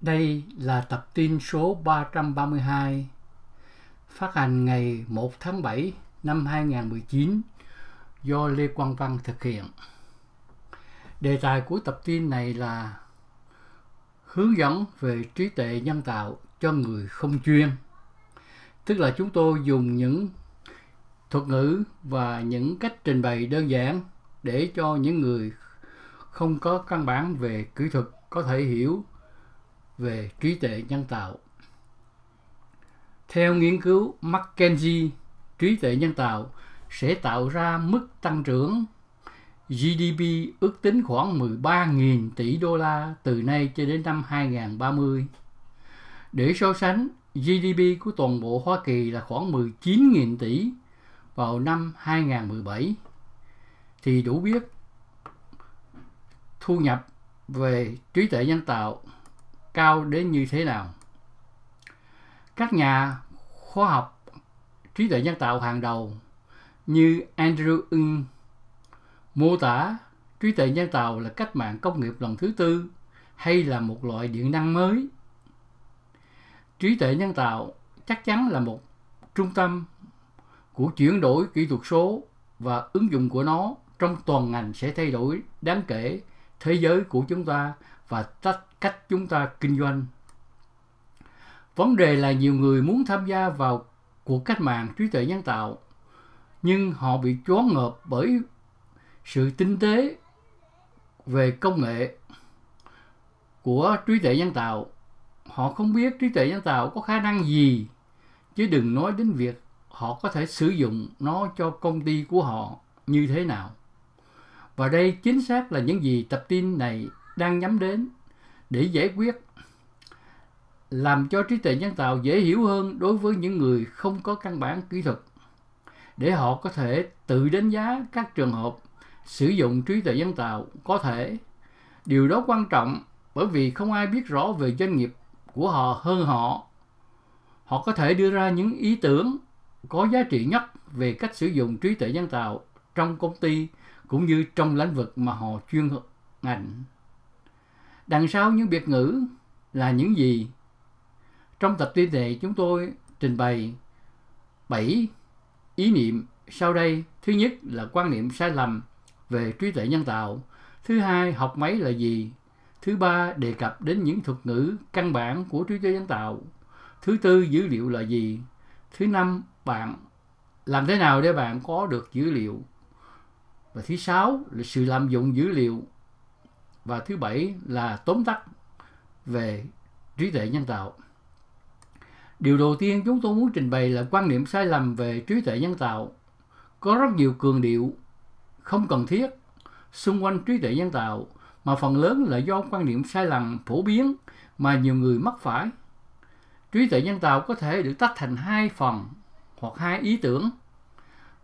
Đây là tập tin số 332 phát hành ngày 1 tháng 7 năm 2019 do Lê Quang Văn thực hiện. Đề tài của tập tin này là hướng dẫn về trí tuệ nhân tạo cho người không chuyên. Tức là chúng tôi dùng những thuật ngữ và những cách trình bày đơn giản để cho những người không có căn bản về kỹ thuật có thể hiểu về trí tuệ nhân tạo. Theo nghiên cứu McKenzie, trí tuệ nhân tạo sẽ tạo ra mức tăng trưởng GDP ước tính khoảng 13.000 tỷ đô la từ nay cho đến năm 2030. Để so sánh, GDP của toàn bộ Hoa Kỳ là khoảng 19.000 tỷ vào năm 2017 thì đủ biết thu nhập về trí tuệ nhân tạo cao đến như thế nào. Các nhà khoa học trí tuệ nhân tạo hàng đầu như Andrew Ng mô tả trí tuệ nhân tạo là cách mạng công nghiệp lần thứ tư hay là một loại điện năng mới. Trí tuệ nhân tạo chắc chắn là một trung tâm của chuyển đổi kỹ thuật số và ứng dụng của nó trong toàn ngành sẽ thay đổi đáng kể thế giới của chúng ta và cách chúng ta kinh doanh. Vấn đề là nhiều người muốn tham gia vào cuộc cách mạng trí tuệ nhân tạo, nhưng họ bị choáng ngợp bởi sự tinh tế về công nghệ của trí tuệ nhân tạo. Họ không biết trí tuệ nhân tạo có khả năng gì, chứ đừng nói đến việc họ có thể sử dụng nó cho công ty của họ như thế nào. Và đây chính xác là những gì tập tin này đang nhắm đến để giải quyết, làm cho trí tuệ nhân tạo dễ hiểu hơn đối với những người không có căn bản kỹ thuật, để họ có thể tự đánh giá các trường hợp sử dụng trí tuệ nhân tạo có thể. Điều đó quan trọng bởi vì không ai biết rõ về doanh nghiệp của họ hơn họ. Họ có thể đưa ra những ý tưởng có giá trị nhất về cách sử dụng trí tuệ nhân tạo trong công ty cũng như trong lĩnh vực mà họ chuyên ngành đằng sau những biệt ngữ là những gì? Trong tập tin này chúng tôi trình bày 7 ý niệm sau đây. Thứ nhất là quan niệm sai lầm về trí tuệ nhân tạo. Thứ hai, học máy là gì? Thứ ba, đề cập đến những thuật ngữ căn bản của trí tuệ nhân tạo. Thứ tư, dữ liệu là gì? Thứ năm, bạn làm thế nào để bạn có được dữ liệu? Và thứ sáu là sự lạm dụng dữ liệu và thứ bảy là tóm tắt về trí tuệ nhân tạo. Điều đầu tiên chúng tôi muốn trình bày là quan niệm sai lầm về trí tuệ nhân tạo. Có rất nhiều cường điệu không cần thiết xung quanh trí tuệ nhân tạo, mà phần lớn là do quan niệm sai lầm phổ biến mà nhiều người mắc phải. Trí tuệ nhân tạo có thể được tách thành hai phần hoặc hai ý tưởng.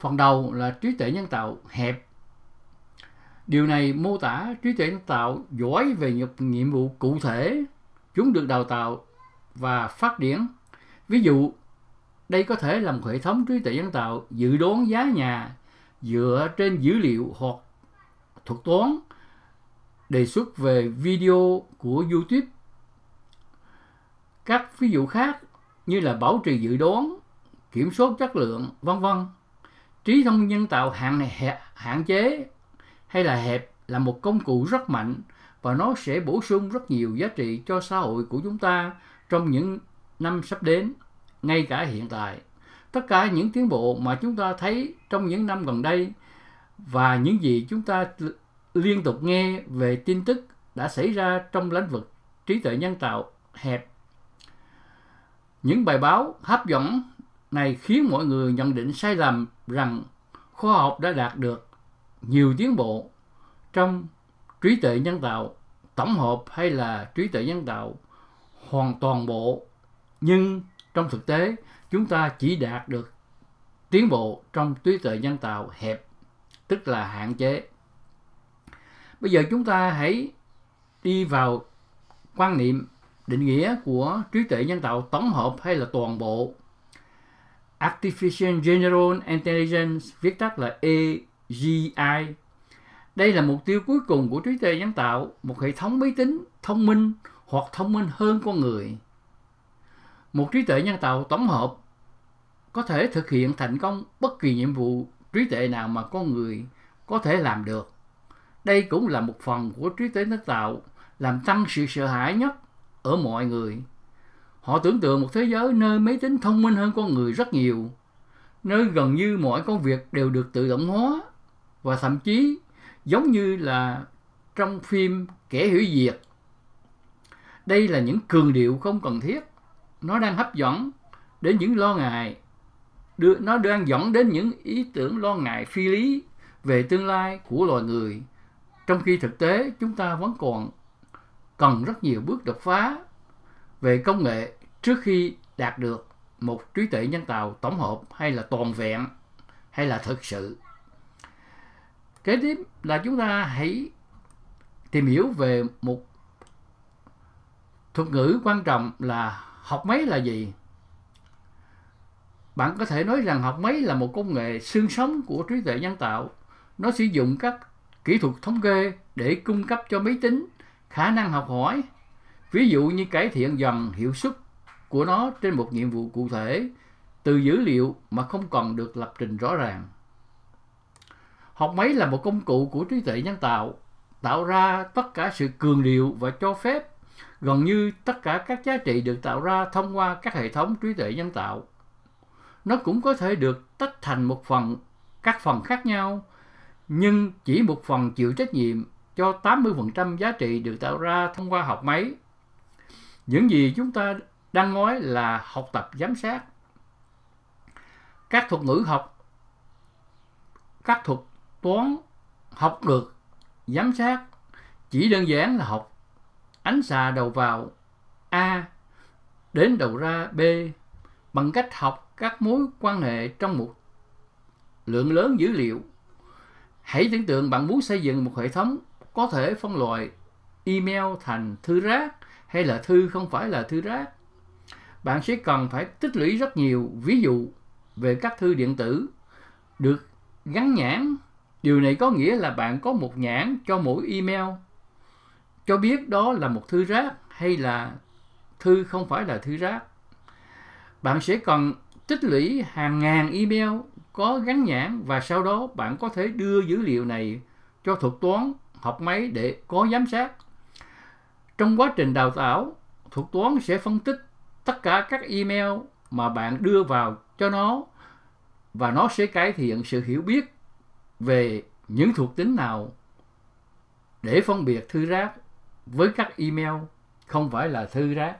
Phần đầu là trí tuệ nhân tạo hẹp điều này mô tả trí tuệ nhân tạo giỏi về một nhiệm vụ cụ thể chúng được đào tạo và phát triển ví dụ đây có thể là một hệ thống trí tuệ nhân tạo dự đoán giá nhà dựa trên dữ liệu hoặc thuật toán đề xuất về video của YouTube. Các ví dụ khác như là bảo trì dự đoán, kiểm soát chất lượng, vân vân. Trí thông minh nhân tạo hạn này hạn chế hay là hẹp là một công cụ rất mạnh và nó sẽ bổ sung rất nhiều giá trị cho xã hội của chúng ta trong những năm sắp đến, ngay cả hiện tại tất cả những tiến bộ mà chúng ta thấy trong những năm gần đây và những gì chúng ta liên tục nghe về tin tức đã xảy ra trong lĩnh vực trí tuệ nhân tạo hẹp. Những bài báo hấp dẫn này khiến mọi người nhận định sai lầm rằng khoa học đã đạt được nhiều tiến bộ trong trí tuệ nhân tạo, tổng hợp hay là trí tuệ nhân tạo hoàn toàn bộ. Nhưng trong thực tế, chúng ta chỉ đạt được tiến bộ trong trí tuệ nhân tạo hẹp, tức là hạn chế. Bây giờ chúng ta hãy đi vào quan niệm định nghĩa của trí tuệ nhân tạo tổng hợp hay là toàn bộ. Artificial General Intelligence, viết tắt là GI. đây là mục tiêu cuối cùng của trí tuệ nhân tạo một hệ thống máy tính thông minh hoặc thông minh hơn con người. Một trí tuệ nhân tạo tổng hợp có thể thực hiện thành công bất kỳ nhiệm vụ trí tuệ nào mà con người có thể làm được. Đây cũng là một phần của trí tuệ nhân tạo làm tăng sự sợ hãi nhất ở mọi người. Họ tưởng tượng một thế giới nơi máy tính thông minh hơn con người rất nhiều, nơi gần như mọi công việc đều được tự động hóa và thậm chí giống như là trong phim Kẻ hủy diệt. Đây là những cường điệu không cần thiết. Nó đang hấp dẫn đến những lo ngại đưa, nó đang dẫn đến những ý tưởng lo ngại phi lý về tương lai của loài người trong khi thực tế chúng ta vẫn còn cần rất nhiều bước đột phá về công nghệ trước khi đạt được một trí tuệ nhân tạo tổng hợp hay là toàn vẹn hay là thực sự kế tiếp là chúng ta hãy tìm hiểu về một thuật ngữ quan trọng là học máy là gì. Bạn có thể nói rằng học máy là một công nghệ xương sống của trí tuệ nhân tạo. Nó sử dụng các kỹ thuật thống kê để cung cấp cho máy tính khả năng học hỏi. Ví dụ như cải thiện dần hiệu suất của nó trên một nhiệm vụ cụ thể, từ dữ liệu mà không còn được lập trình rõ ràng học máy là một công cụ của trí tuệ nhân tạo tạo ra tất cả sự cường điệu và cho phép gần như tất cả các giá trị được tạo ra thông qua các hệ thống trí tuệ nhân tạo nó cũng có thể được tách thành một phần các phần khác nhau nhưng chỉ một phần chịu trách nhiệm cho 80% giá trị được tạo ra thông qua học máy. Những gì chúng ta đang nói là học tập giám sát. Các thuật ngữ học, các thuật toán, học được, giám sát, chỉ đơn giản là học ánh xà đầu vào, A, đến đầu ra, B, bằng cách học các mối quan hệ trong một lượng lớn dữ liệu Hãy tưởng tượng bạn muốn xây dựng một hệ thống có thể phân loại email thành thư rác hay là thư không phải là thư rác. Bạn sẽ cần phải tích lũy rất nhiều ví dụ về các thư điện tử được gắn nhãn. Điều này có nghĩa là bạn có một nhãn cho mỗi email cho biết đó là một thư rác hay là thư không phải là thư rác. Bạn sẽ cần tích lũy hàng ngàn email có gắn nhãn và sau đó bạn có thể đưa dữ liệu này cho thuật toán học máy để có giám sát. Trong quá trình đào tạo, thuật toán sẽ phân tích tất cả các email mà bạn đưa vào cho nó và nó sẽ cải thiện sự hiểu biết về những thuộc tính nào để phân biệt thư rác với các email không phải là thư rác.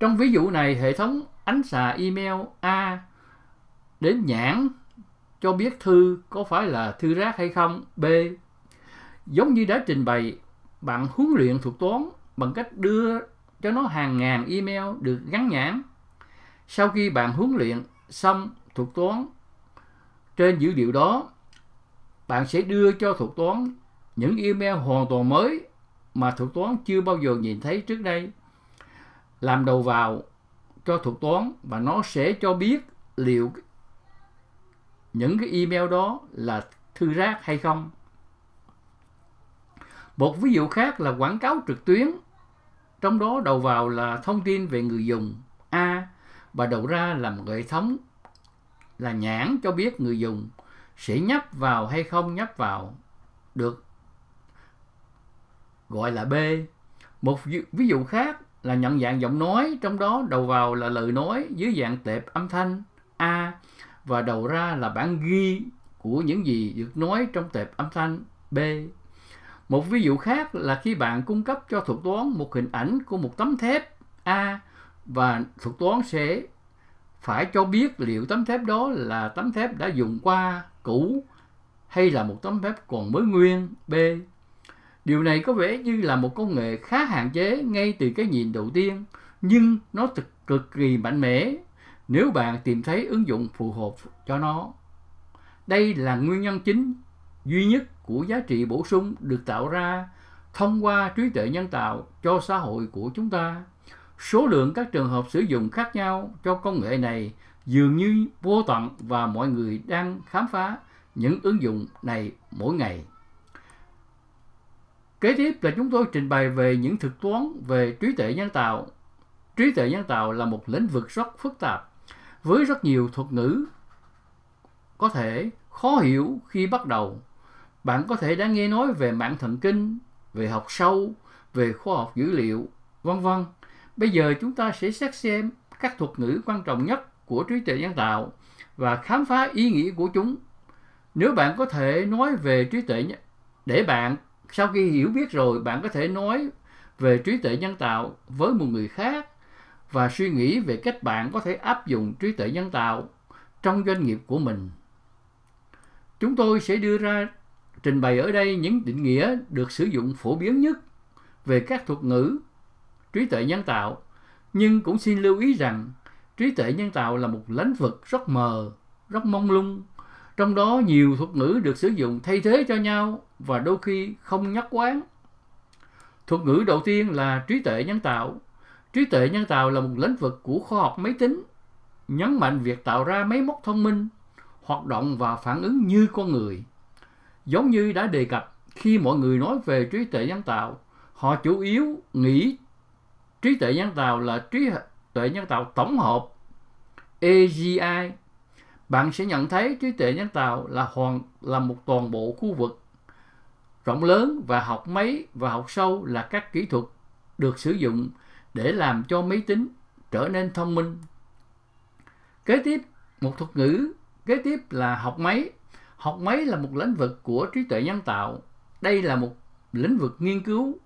Trong ví dụ này, hệ thống ánh xạ email A đến nhãn cho biết thư có phải là thư rác hay không. B. Giống như đã trình bày, bạn huấn luyện thuật toán bằng cách đưa cho nó hàng ngàn email được gắn nhãn. Sau khi bạn huấn luyện xong thuật toán trên dữ liệu đó, bạn sẽ đưa cho thuật toán những email hoàn toàn mới mà thuật toán chưa bao giờ nhìn thấy trước đây. Làm đầu vào cho thuật toán và nó sẽ cho biết liệu những cái email đó là thư rác hay không. Một ví dụ khác là quảng cáo trực tuyến. Trong đó đầu vào là thông tin về người dùng A và đầu ra là một hệ thống là nhãn cho biết người dùng sẽ nhấp vào hay không nhấp vào được gọi là B. Một ví dụ khác là nhận dạng giọng nói, trong đó đầu vào là lời nói dưới dạng tệp âm thanh A và đầu ra là bản ghi của những gì được nói trong tệp âm thanh B. Một ví dụ khác là khi bạn cung cấp cho thuật toán một hình ảnh của một tấm thép A và thuật toán sẽ phải cho biết liệu tấm thép đó là tấm thép đã dùng qua cũ hay là một tấm phép còn mới nguyên B. Điều này có vẻ như là một công nghệ khá hạn chế ngay từ cái nhìn đầu tiên, nhưng nó thực cực kỳ mạnh mẽ nếu bạn tìm thấy ứng dụng phù hợp cho nó. Đây là nguyên nhân chính duy nhất của giá trị bổ sung được tạo ra thông qua trí tuệ nhân tạo cho xã hội của chúng ta. Số lượng các trường hợp sử dụng khác nhau cho công nghệ này dường như vô tận và mọi người đang khám phá những ứng dụng này mỗi ngày. Kế tiếp là chúng tôi trình bày về những thực toán về trí tuệ nhân tạo. Trí tuệ nhân tạo là một lĩnh vực rất phức tạp với rất nhiều thuật ngữ có thể khó hiểu khi bắt đầu. Bạn có thể đã nghe nói về mạng thần kinh, về học sâu, về khoa học dữ liệu, vân vân. Bây giờ chúng ta sẽ xét xem các thuật ngữ quan trọng nhất của trí tuệ nhân tạo và khám phá ý nghĩa của chúng. Nếu bạn có thể nói về trí tuệ để bạn sau khi hiểu biết rồi bạn có thể nói về trí tuệ nhân tạo với một người khác và suy nghĩ về cách bạn có thể áp dụng trí tuệ nhân tạo trong doanh nghiệp của mình. Chúng tôi sẽ đưa ra trình bày ở đây những định nghĩa được sử dụng phổ biến nhất về các thuật ngữ trí tuệ nhân tạo, nhưng cũng xin lưu ý rằng trí tuệ nhân tạo là một lĩnh vực rất mờ, rất mông lung, trong đó nhiều thuật ngữ được sử dụng thay thế cho nhau và đôi khi không nhất quán. Thuật ngữ đầu tiên là trí tuệ nhân tạo. Trí tuệ nhân tạo là một lĩnh vực của khoa học máy tính, nhấn mạnh việc tạo ra máy móc thông minh, hoạt động và phản ứng như con người. Giống như đã đề cập, khi mọi người nói về trí tuệ nhân tạo, họ chủ yếu nghĩ trí tuệ nhân tạo là trí tuệ nhân tạo tổng hợp AGI. Bạn sẽ nhận thấy trí tuệ nhân tạo là hoàn là một toàn bộ khu vực rộng lớn và học máy và học sâu là các kỹ thuật được sử dụng để làm cho máy tính trở nên thông minh. Kế tiếp, một thuật ngữ kế tiếp là học máy. Học máy là một lĩnh vực của trí tuệ nhân tạo. Đây là một lĩnh vực nghiên cứu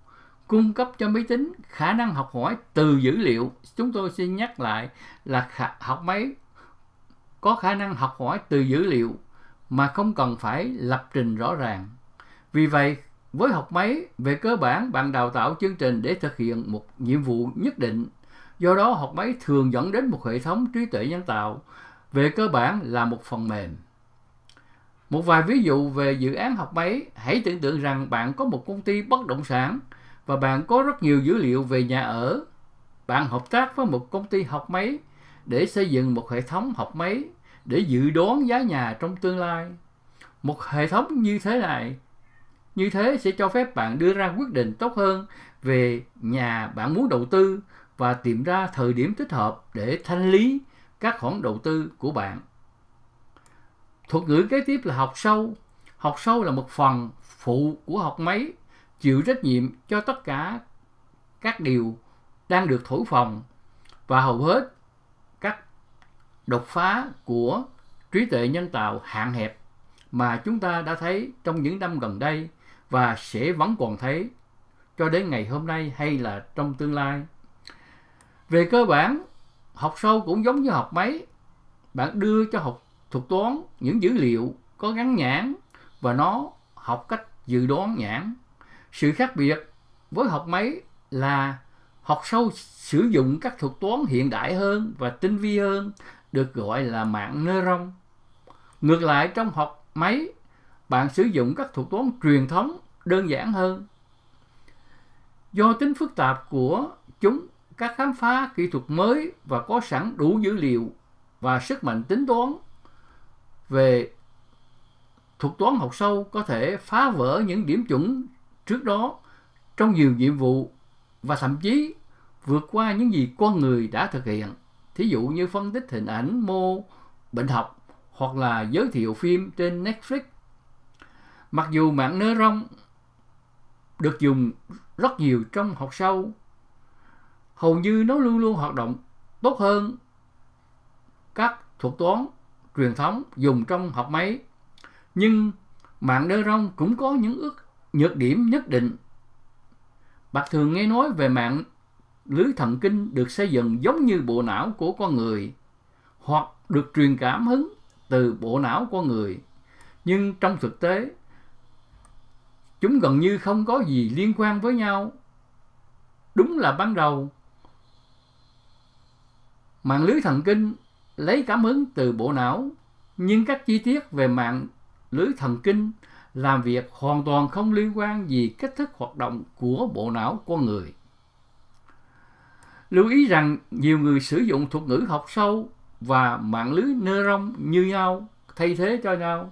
cung cấp cho máy tính khả năng học hỏi từ dữ liệu. Chúng tôi xin nhắc lại là học máy có khả năng học hỏi từ dữ liệu mà không cần phải lập trình rõ ràng. Vì vậy, với học máy, về cơ bản bạn đào tạo chương trình để thực hiện một nhiệm vụ nhất định. Do đó, học máy thường dẫn đến một hệ thống trí tuệ nhân tạo, về cơ bản là một phần mềm. Một vài ví dụ về dự án học máy, hãy tưởng tượng rằng bạn có một công ty bất động sản và bạn có rất nhiều dữ liệu về nhà ở. Bạn hợp tác với một công ty học máy để xây dựng một hệ thống học máy để dự đoán giá nhà trong tương lai. Một hệ thống như thế này như thế sẽ cho phép bạn đưa ra quyết định tốt hơn về nhà bạn muốn đầu tư và tìm ra thời điểm thích hợp để thanh lý các khoản đầu tư của bạn. Thuật ngữ kế tiếp là học sâu. Học sâu là một phần phụ của học máy, chịu trách nhiệm cho tất cả các điều đang được thổi phồng và hầu hết các đột phá của trí tuệ nhân tạo hạn hẹp mà chúng ta đã thấy trong những năm gần đây và sẽ vẫn còn thấy cho đến ngày hôm nay hay là trong tương lai. Về cơ bản, học sâu cũng giống như học máy. Bạn đưa cho học thuật toán những dữ liệu có gắn nhãn và nó học cách dự đoán nhãn. Sự khác biệt với học máy là học sâu sử dụng các thuật toán hiện đại hơn và tinh vi hơn được gọi là mạng neuron. Ngược lại trong học máy, bạn sử dụng các thuật toán truyền thống đơn giản hơn. Do tính phức tạp của chúng, các khám phá kỹ thuật mới và có sẵn đủ dữ liệu và sức mạnh tính toán về thuật toán học sâu có thể phá vỡ những điểm chuẩn trước đó trong nhiều nhiệm vụ và thậm chí vượt qua những gì con người đã thực hiện. Thí dụ như phân tích hình ảnh mô bệnh học hoặc là giới thiệu phim trên Netflix. Mặc dù mạng neuron được dùng rất nhiều trong học sâu, hầu như nó luôn luôn hoạt động tốt hơn các thuật toán truyền thống dùng trong học máy. Nhưng mạng neuron cũng có những ước nhược điểm nhất định. Bạc thường nghe nói về mạng lưới thần kinh được xây dựng giống như bộ não của con người hoặc được truyền cảm hứng từ bộ não con người. Nhưng trong thực tế, chúng gần như không có gì liên quan với nhau. Đúng là ban đầu, mạng lưới thần kinh lấy cảm hứng từ bộ não, nhưng các chi tiết về mạng lưới thần kinh làm việc hoàn toàn không liên quan gì cách thức hoạt động của bộ não con người. Lưu ý rằng nhiều người sử dụng thuật ngữ học sâu và mạng lưới neuron như nhau, thay thế cho nhau.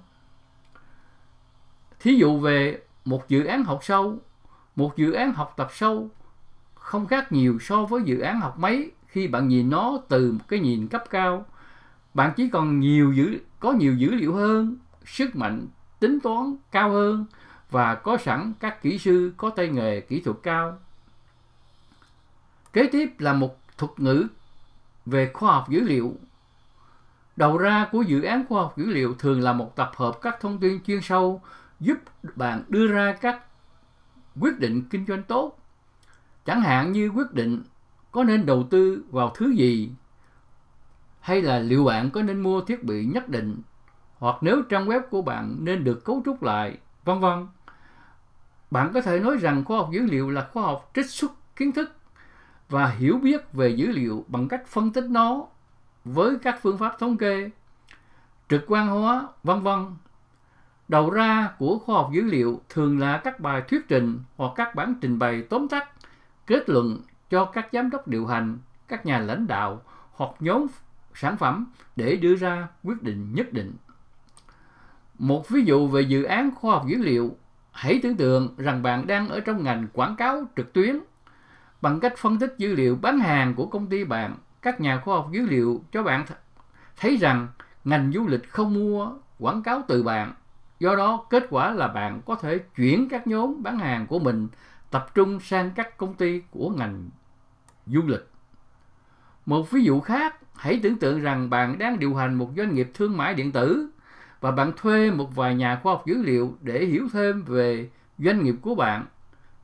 Thí dụ về một dự án học sâu, Một dự án học tập sâu không khác nhiều so với dự án học máy khi bạn nhìn nó từ một cái nhìn cấp cao. Bạn chỉ còn nhiều dữ có nhiều dữ liệu hơn, sức mạnh tính toán cao hơn và có sẵn các kỹ sư có tay nghề kỹ thuật cao. Kế tiếp là một thuật ngữ về khoa học dữ liệu. Đầu ra của dự án khoa học dữ liệu thường là một tập hợp các thông tin chuyên sâu giúp bạn đưa ra các quyết định kinh doanh tốt. Chẳng hạn như quyết định có nên đầu tư vào thứ gì hay là liệu bạn có nên mua thiết bị nhất định hoặc nếu trang web của bạn nên được cấu trúc lại, vân vân. Bạn có thể nói rằng khoa học dữ liệu là khoa học trích xuất kiến thức và hiểu biết về dữ liệu bằng cách phân tích nó với các phương pháp thống kê, trực quan hóa, vân vân. Đầu ra của khoa học dữ liệu thường là các bài thuyết trình hoặc các bản trình bày tóm tắt, kết luận cho các giám đốc điều hành, các nhà lãnh đạo hoặc nhóm sản phẩm để đưa ra quyết định nhất định. Một ví dụ về dự án khoa học dữ liệu, hãy tưởng tượng rằng bạn đang ở trong ngành quảng cáo trực tuyến. Bằng cách phân tích dữ liệu bán hàng của công ty bạn, các nhà khoa học dữ liệu cho bạn thấy rằng ngành du lịch không mua quảng cáo từ bạn. Do đó, kết quả là bạn có thể chuyển các nhóm bán hàng của mình tập trung sang các công ty của ngành du lịch. Một ví dụ khác, hãy tưởng tượng rằng bạn đang điều hành một doanh nghiệp thương mại điện tử và bạn thuê một vài nhà khoa học dữ liệu để hiểu thêm về doanh nghiệp của bạn.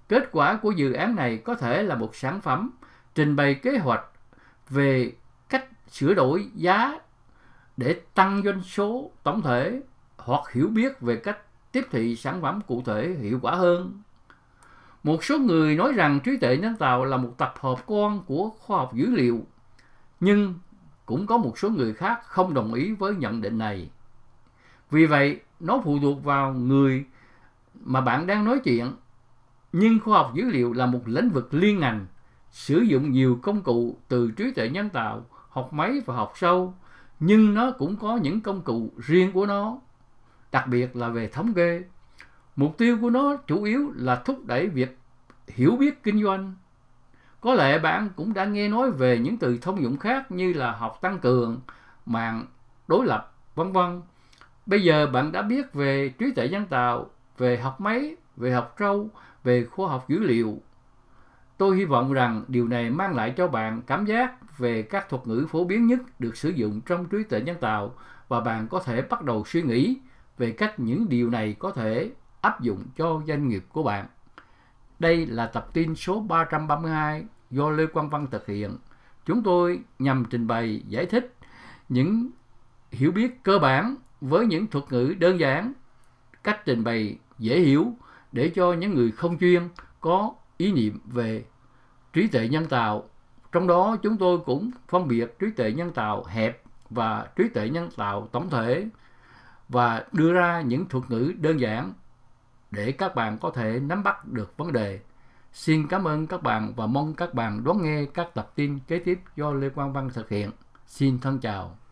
Kết quả của dự án này có thể là một sản phẩm trình bày kế hoạch về cách sửa đổi giá để tăng doanh số tổng thể hoặc hiểu biết về cách tiếp thị sản phẩm cụ thể hiệu quả hơn. Một số người nói rằng trí tuệ nhân tạo là một tập hợp con của khoa học dữ liệu, nhưng cũng có một số người khác không đồng ý với nhận định này. Vì vậy, nó phụ thuộc vào người mà bạn đang nói chuyện. Nhưng khoa học dữ liệu là một lĩnh vực liên ngành, sử dụng nhiều công cụ từ trí tuệ nhân tạo, học máy và học sâu, nhưng nó cũng có những công cụ riêng của nó, đặc biệt là về thống kê. Mục tiêu của nó chủ yếu là thúc đẩy việc hiểu biết kinh doanh. Có lẽ bạn cũng đã nghe nói về những từ thông dụng khác như là học tăng cường, mạng đối lập, vân vân Bây giờ bạn đã biết về trí tuệ nhân tạo, về học máy, về học sâu, về khoa học dữ liệu. Tôi hy vọng rằng điều này mang lại cho bạn cảm giác về các thuật ngữ phổ biến nhất được sử dụng trong trí tuệ nhân tạo và bạn có thể bắt đầu suy nghĩ về cách những điều này có thể áp dụng cho doanh nghiệp của bạn. Đây là tập tin số 332 do Lê Quang Văn thực hiện. Chúng tôi nhằm trình bày giải thích những hiểu biết cơ bản với những thuật ngữ đơn giản, cách trình bày dễ hiểu để cho những người không chuyên có ý niệm về trí tuệ nhân tạo. Trong đó chúng tôi cũng phân biệt trí tuệ nhân tạo hẹp và trí tuệ nhân tạo tổng thể và đưa ra những thuật ngữ đơn giản để các bạn có thể nắm bắt được vấn đề. Xin cảm ơn các bạn và mong các bạn đón nghe các tập tin kế tiếp do Lê Quang Văn thực hiện. Xin thân chào.